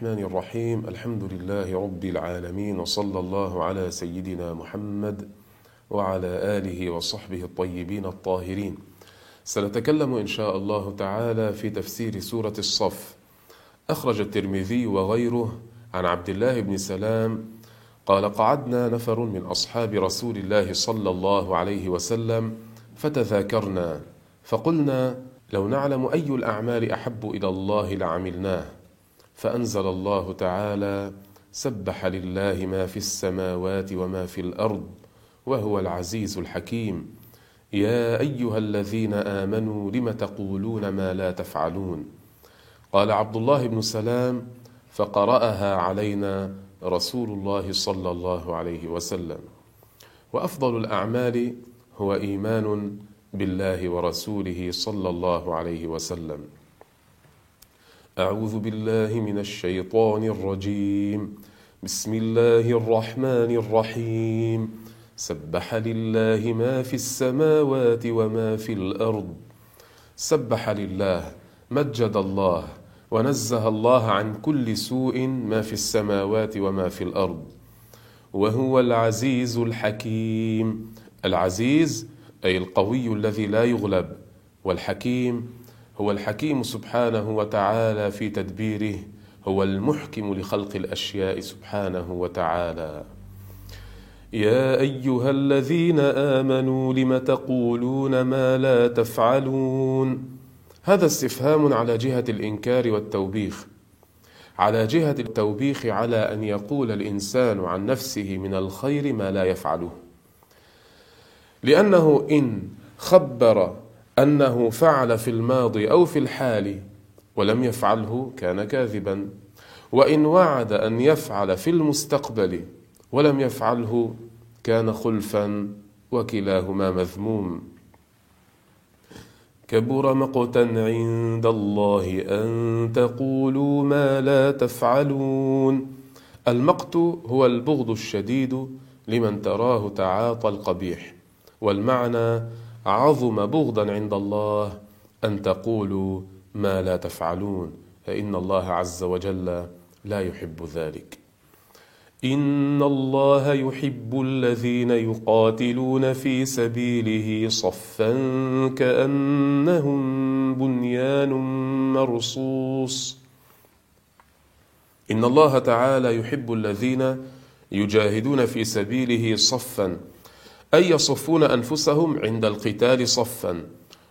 الرحمن الرحيم. الحمد لله رب العالمين وصلى الله على سيدنا محمد وعلى آله وصحبه الطيبين الطاهرين. سنتكلم إن شاء الله تعالى في تفسير سورة الصف. أخرج الترمذي وغيره عن عبد الله بن سلام قال قعدنا نفر من أصحاب رسول الله صلى الله عليه وسلم فتذاكرنا فقلنا لو نعلم أي الأعمال أحب إلى الله لعملناه. فأنزل الله تعالى سبح لله ما في السماوات وما في الأرض وهو العزيز الحكيم. يا أيها الذين آمنوا لم تقولون ما لا تفعلون؟ قال عبد الله بن سلام فقرأها علينا رسول الله صلى الله عليه وسلم. وأفضل الأعمال هو إيمان بالله ورسوله صلى الله عليه وسلم. أعوذ بالله من الشيطان الرجيم. بسم الله الرحمن الرحيم. سبح لله ما في السماوات وما في الأرض. سبح لله مجد الله ونزه الله عن كل سوء ما في السماوات وما في الأرض. وهو العزيز الحكيم. العزيز أي القوي الذي لا يغلب. والحكيم هو الحكيم سبحانه وتعالى في تدبيره هو المحكم لخلق الأشياء سبحانه وتعالى. يا أيها الذين آمنوا لم تقولون ما لا تفعلون؟ هذا استفهام على جهة الإنكار والتوبيخ. على جهة التوبيخ على أن يقول الإنسان عن نفسه من الخير ما لا يفعله. لأنه إن خبر أنه فعل في الماضي أو في الحال ولم يفعله كان كاذبا. وإن وعد أن يفعل في المستقبل ولم يفعله كان خلفا وكلاهما مذموم. كبر مقتا عند الله أن تقولوا ما لا تفعلون. المقت هو البغض الشديد لمن تراه تعاطى القبيح والمعنى عظم بغضا عند الله أن تقولوا ما لا تفعلون فإن الله عز وجل لا يحب ذلك. إن الله يحب الذين يقاتلون في سبيله صفا كأنهم بنيان مرصوص. إن الله تعالى يحب الذين يجاهدون في سبيله صفا أي يصفون أنفسهم عند القتال صفا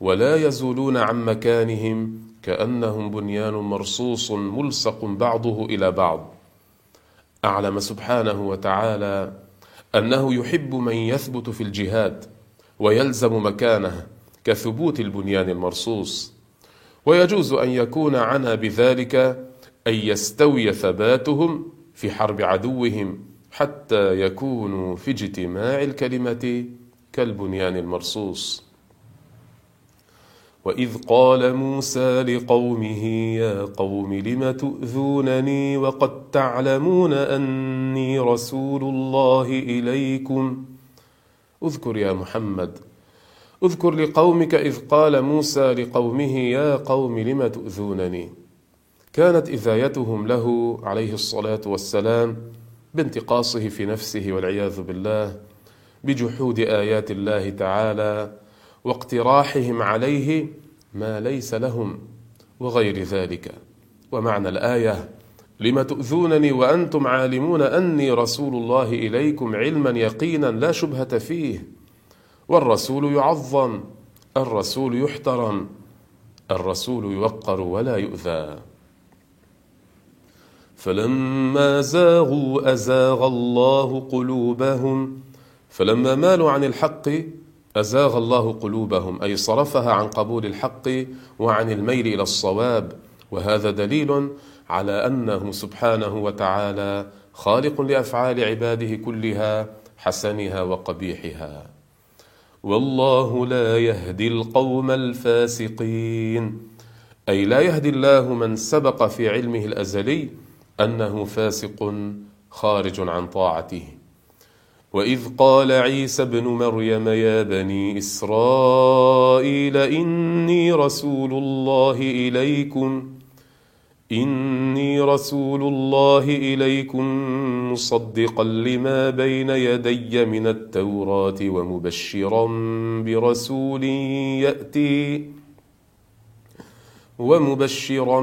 ولا يزولون عن مكانهم كأنهم بنيان مرصوص ملصق بعضه إلى بعض. أعلم سبحانه وتعالى أنه يحب من يثبت في الجهاد ويلزم مكانه كثبوت البنيان المرصوص. ويجوز أن يكون عنا بذلك أن يستوي ثباتهم في حرب عدوهم حتى يكونوا في اجتماع الكلمة كالبنيان المرصوص. وإذ قال موسى لقومه يا قوم لم تؤذونني وقد تعلمون أني رسول الله إليكم. اذكر يا محمد اذكر لقومك إذ قال موسى لقومه يا قوم لم تؤذونني. كانت إذايتهم له عليه الصلاة والسلام بانتقاصه في نفسه والعياذ بالله بجحود آيات الله تعالى واقتراحهم عليه ما ليس لهم وغير ذلك. ومعنى الآية لم تؤذونني وأنتم عالمون أني رسول الله إليكم علما يقينا لا شبهة فيه والرسول يعظم الرسول يحترم الرسول يوقر ولا يؤذى. فلما زاغوا أزاغ الله قلوبهم فلما مالوا عن الحق أزاغ الله قلوبهم أي صرفها عن قبول الحق وعن الميل إلى الصواب. وهذا دليل على أنه سبحانه وتعالى خالق لأفعال عباده كلها حسنها وقبيحها. والله لا يهدي القوم الفاسقين أي لا يهدي الله من سبق في علمه الأزلي أنه فاسق خارج عن طاعته. وإذ قال عيسى ابن مريم يا بني إسرائيل إني رسول الله إليكم إني رسول الله إليكم مصدقا لما بين يدي من التوراة ومبشرا برسول يأتي. ومبشرا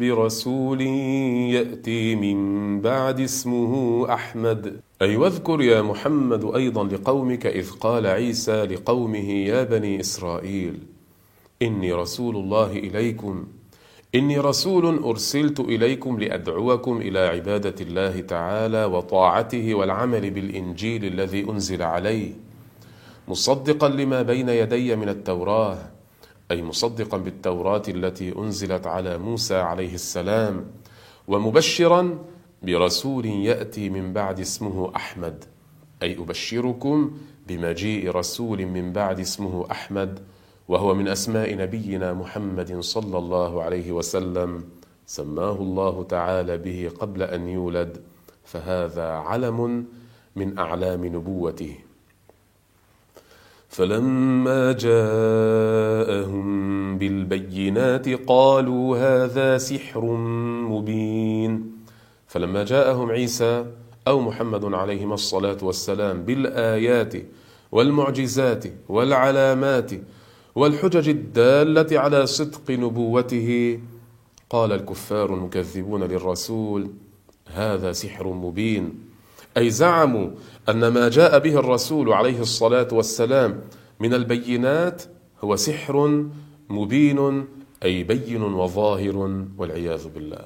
برسول يأتي من بعد اسمه أحمد. أي واذكر يا محمد أيضا لقومك إذ قال عيسى لقومه يا بني إسرائيل إني رسول الله إليكم إني رسول أرسلت إليكم لأدعوكم إلى عبادة الله تعالى وطاعته والعمل بالإنجيل الذي أنزل عليه مصدقا لما بين يدي من التوراة أي مصدقا بالتوراة التي أنزلت على موسى عليه السلام ومبشرا برسول يأتي من بعد اسمه أحمد. أي أبشركم بمجيء رسول من بعد اسمه أحمد وهو من أسماء نبينا محمد صلى الله عليه وسلم. سماه الله تعالى به قبل أن يولد فهذا علم من أعلام نبوته. فلما جاءهم بالبينات قالوا هذا سحر مبين. فلما جاءهم عيسى أو محمد عليهما الصلاة والسلام بالآيات والمعجزات والعلامات والحجج الدالة على صدق نبوته قال الكفار المكذبون للرسول هذا سحر مبين. أي زعموا أن ما جاء به الرسول عليه الصلاة والسلام من البينات هو سحر مبين أي بين وظاهر والعياذ بالله.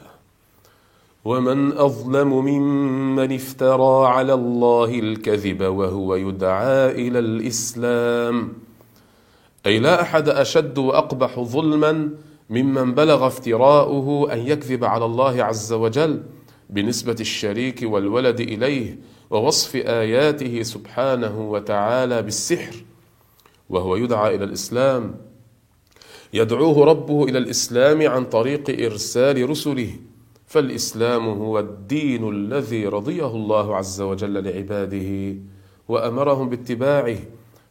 ومن أظلم ممن افترى على الله الكذب وهو يدعى إلى الإسلام. أي لا أحد أشد وأقبح ظلما ممن بلغ افتراؤه أن يكذب على الله عز وجل بنسبة الشريك والولد إليه ووصف آياته سبحانه وتعالى بالسحر وهو يدعى إلى الإسلام. يدعوه ربه إلى الإسلام عن طريق إرسال رسله. فالإسلام هو الدين الذي رضيه الله عز وجل لعباده وأمرهم باتباعه.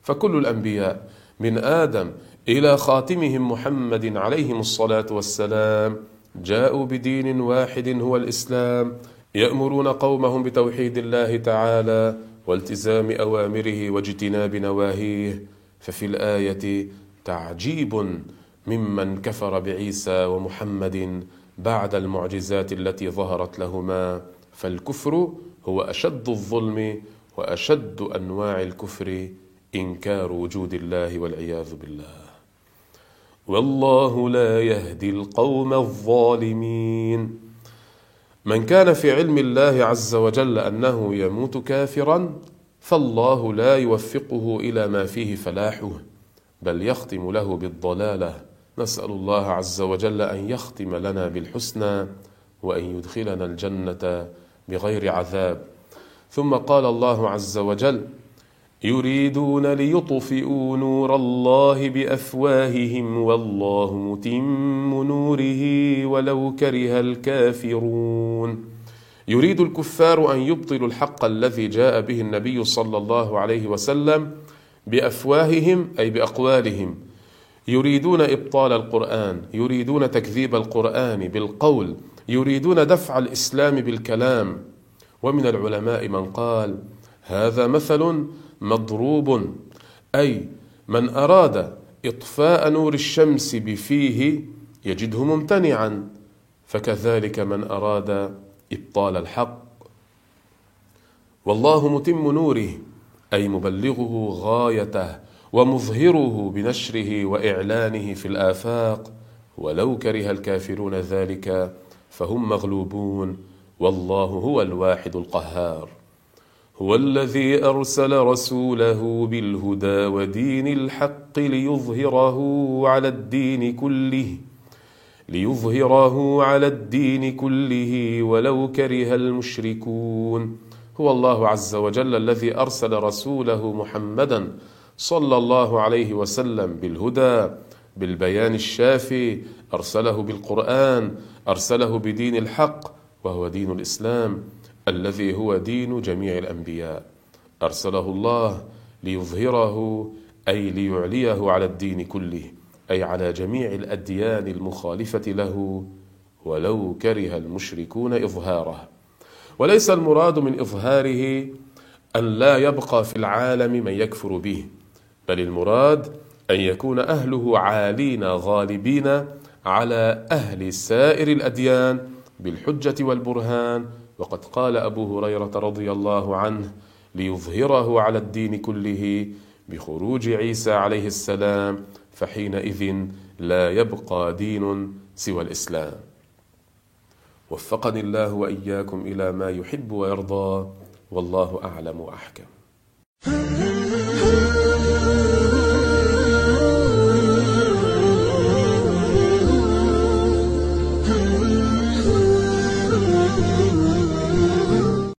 فكل الأنبياء من آدم إلى خاتمهم محمد عليهم الصلاة والسلام جاءوا بدين واحد هو الإسلام يأمرون قومهم بتوحيد الله تعالى والتزام أوامره واجتناب نواهيه. ففي الآية تعجيب ممن كفر بعيسى ومحمد بعد المعجزات التي ظهرت لهما. فالكفر هو أشد الظلم وأشد أنواع الكفر إنكار وجود الله والعياذ بالله. والله لا يهدي القوم الظالمين. من كان في علم الله عز وجل أنه يموت كافرا فالله لا يوفقه إلى ما فيه فلاحه بل يختم له بالضلالة. نسأل الله عز وجل أن يختم لنا بالحسنى وأن يدخلنا الجنة بغير عذاب. ثم قال الله عز وجل يريدون ليطفئوا نور الله بأفواههم والله متم نوره ولو كره الكافرون. يريد الكفار أن يبطلوا الحق الذي جاء به النبي صلى الله عليه وسلم بأفواههم أي بأقوالهم. يريدون إبطال القرآن يريدون تكذيب القرآن بالقول يريدون دفع الإسلام بالكلام. ومن العلماء من قال هذا مثل مضروب أي من أراد إطفاء نور الشمس بفيه يجده ممتنعا فكذلك من أراد إبطال الحق. والله متم نوره أي مبلغه غايته ومظهره بنشره وإعلانه في الآفاق. ولو كره الكافرون ذلك فهم مغلوبون والله هو الواحد القهار. هو الذي أرسل رسوله بالهدى ودين الحق ليظهره على الدين كله ليظهره على الدين كله ولو كره المشركون. هو الله عز وجل الذي أرسل رسوله محمدا صلى الله عليه وسلم بالهدى بالبيان الشافي أرسله بالقرآن أرسله بدين الحق وهو دين الإسلام الذي هو دين جميع الأنبياء. أرسله الله ليظهره أي ليعليه على الدين كله أي على جميع الأديان المخالفة له ولو كره المشركون إظهاره. وليس المراد من إظهاره أن لا يبقى في العالم من يكفر به بل المراد أن يكون أهله عالين غالبين على أهل سائر الأديان بالحجة والبرهان. وقد قال أبو هريرة رضي الله عنه ليظهره على الدين كله بخروج عيسى عليه السلام فحينئذ لا يبقى دين سوى الإسلام. وفقني الله وإياكم إلى ما يحب ويرضى والله أعلم وأحكم.